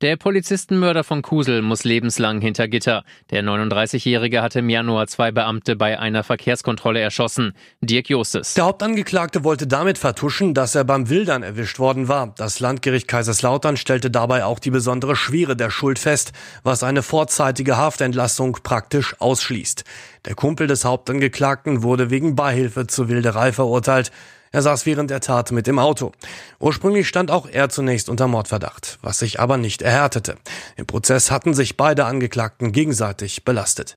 Der Polizistenmörder von Kusel muss lebenslang hinter Gitter. Der 39-Jährige hatte im Januar zwei Beamte bei einer Verkehrskontrolle erschossen. Dirk Justes. Der Hauptangeklagte wollte damit vertuschen, dass er beim Wildern erwischt worden war. Das Landgericht Kaiserslautern stellte dabei auch die besondere Schwere der Schuld fest, was eine vorzeitige Haftentlassung praktisch ausschließt. Der Kumpel des Hauptangeklagten wurde wegen Beihilfe zur Wilderei verurteilt. Er saß während der Tat mit im Auto. Ursprünglich stand auch er zunächst unter Mordverdacht, was sich aber nicht erhärtete. Im Prozess hatten sich beide Angeklagten gegenseitig belastet.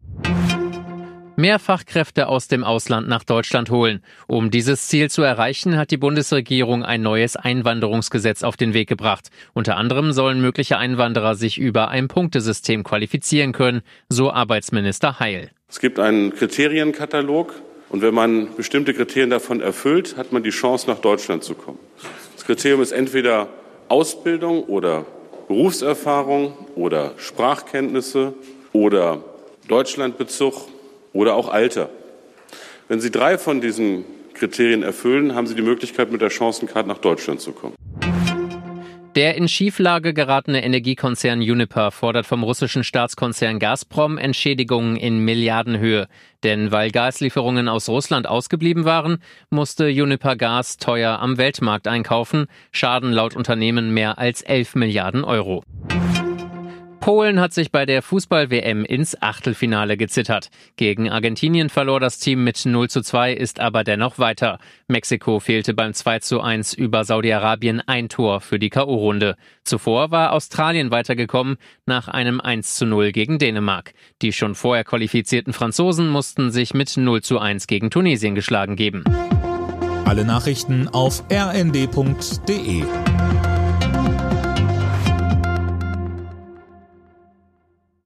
Mehr Fachkräfte aus dem Ausland nach Deutschland holen. Um dieses Ziel zu erreichen, hat die Bundesregierung ein neues Einwanderungsgesetz auf den Weg gebracht. Unter anderem sollen mögliche Einwanderer sich über ein Punktesystem qualifizieren können, so Arbeitsminister Heil. Es gibt einen Kriterienkatalog, und wenn man bestimmte Kriterien davon erfüllt, hat man die Chance, nach Deutschland zu kommen. Das Kriterium ist entweder Ausbildung oder Berufserfahrung oder Sprachkenntnisse oder Deutschlandbezug oder auch Alter. Wenn Sie drei von diesen Kriterien erfüllen, haben Sie die Möglichkeit, mit der Chancencard nach Deutschland zu kommen. Der in Schieflage geratene Energiekonzern Uniper fordert vom russischen Staatskonzern Gazprom Entschädigungen in Milliardenhöhe. Denn weil Gaslieferungen aus Russland ausgeblieben waren, musste Uniper Gas teuer am Weltmarkt einkaufen, schaden laut Unternehmen mehr als 11 Milliarden Euro. Polen hat sich bei der Fußball-WM ins Achtelfinale gezittert. Gegen Argentinien verlor das Team mit 0 zu 2, ist aber dennoch weiter. Mexiko fehlte beim 2 zu 1 über Saudi-Arabien ein Tor für die K.O.-Runde. Zuvor war Australien weitergekommen nach einem 1 zu 0 gegen Dänemark. Die schon vorher qualifizierten Franzosen mussten sich mit 0 zu 1 gegen Tunesien geschlagen geben. Alle Nachrichten auf rnd.de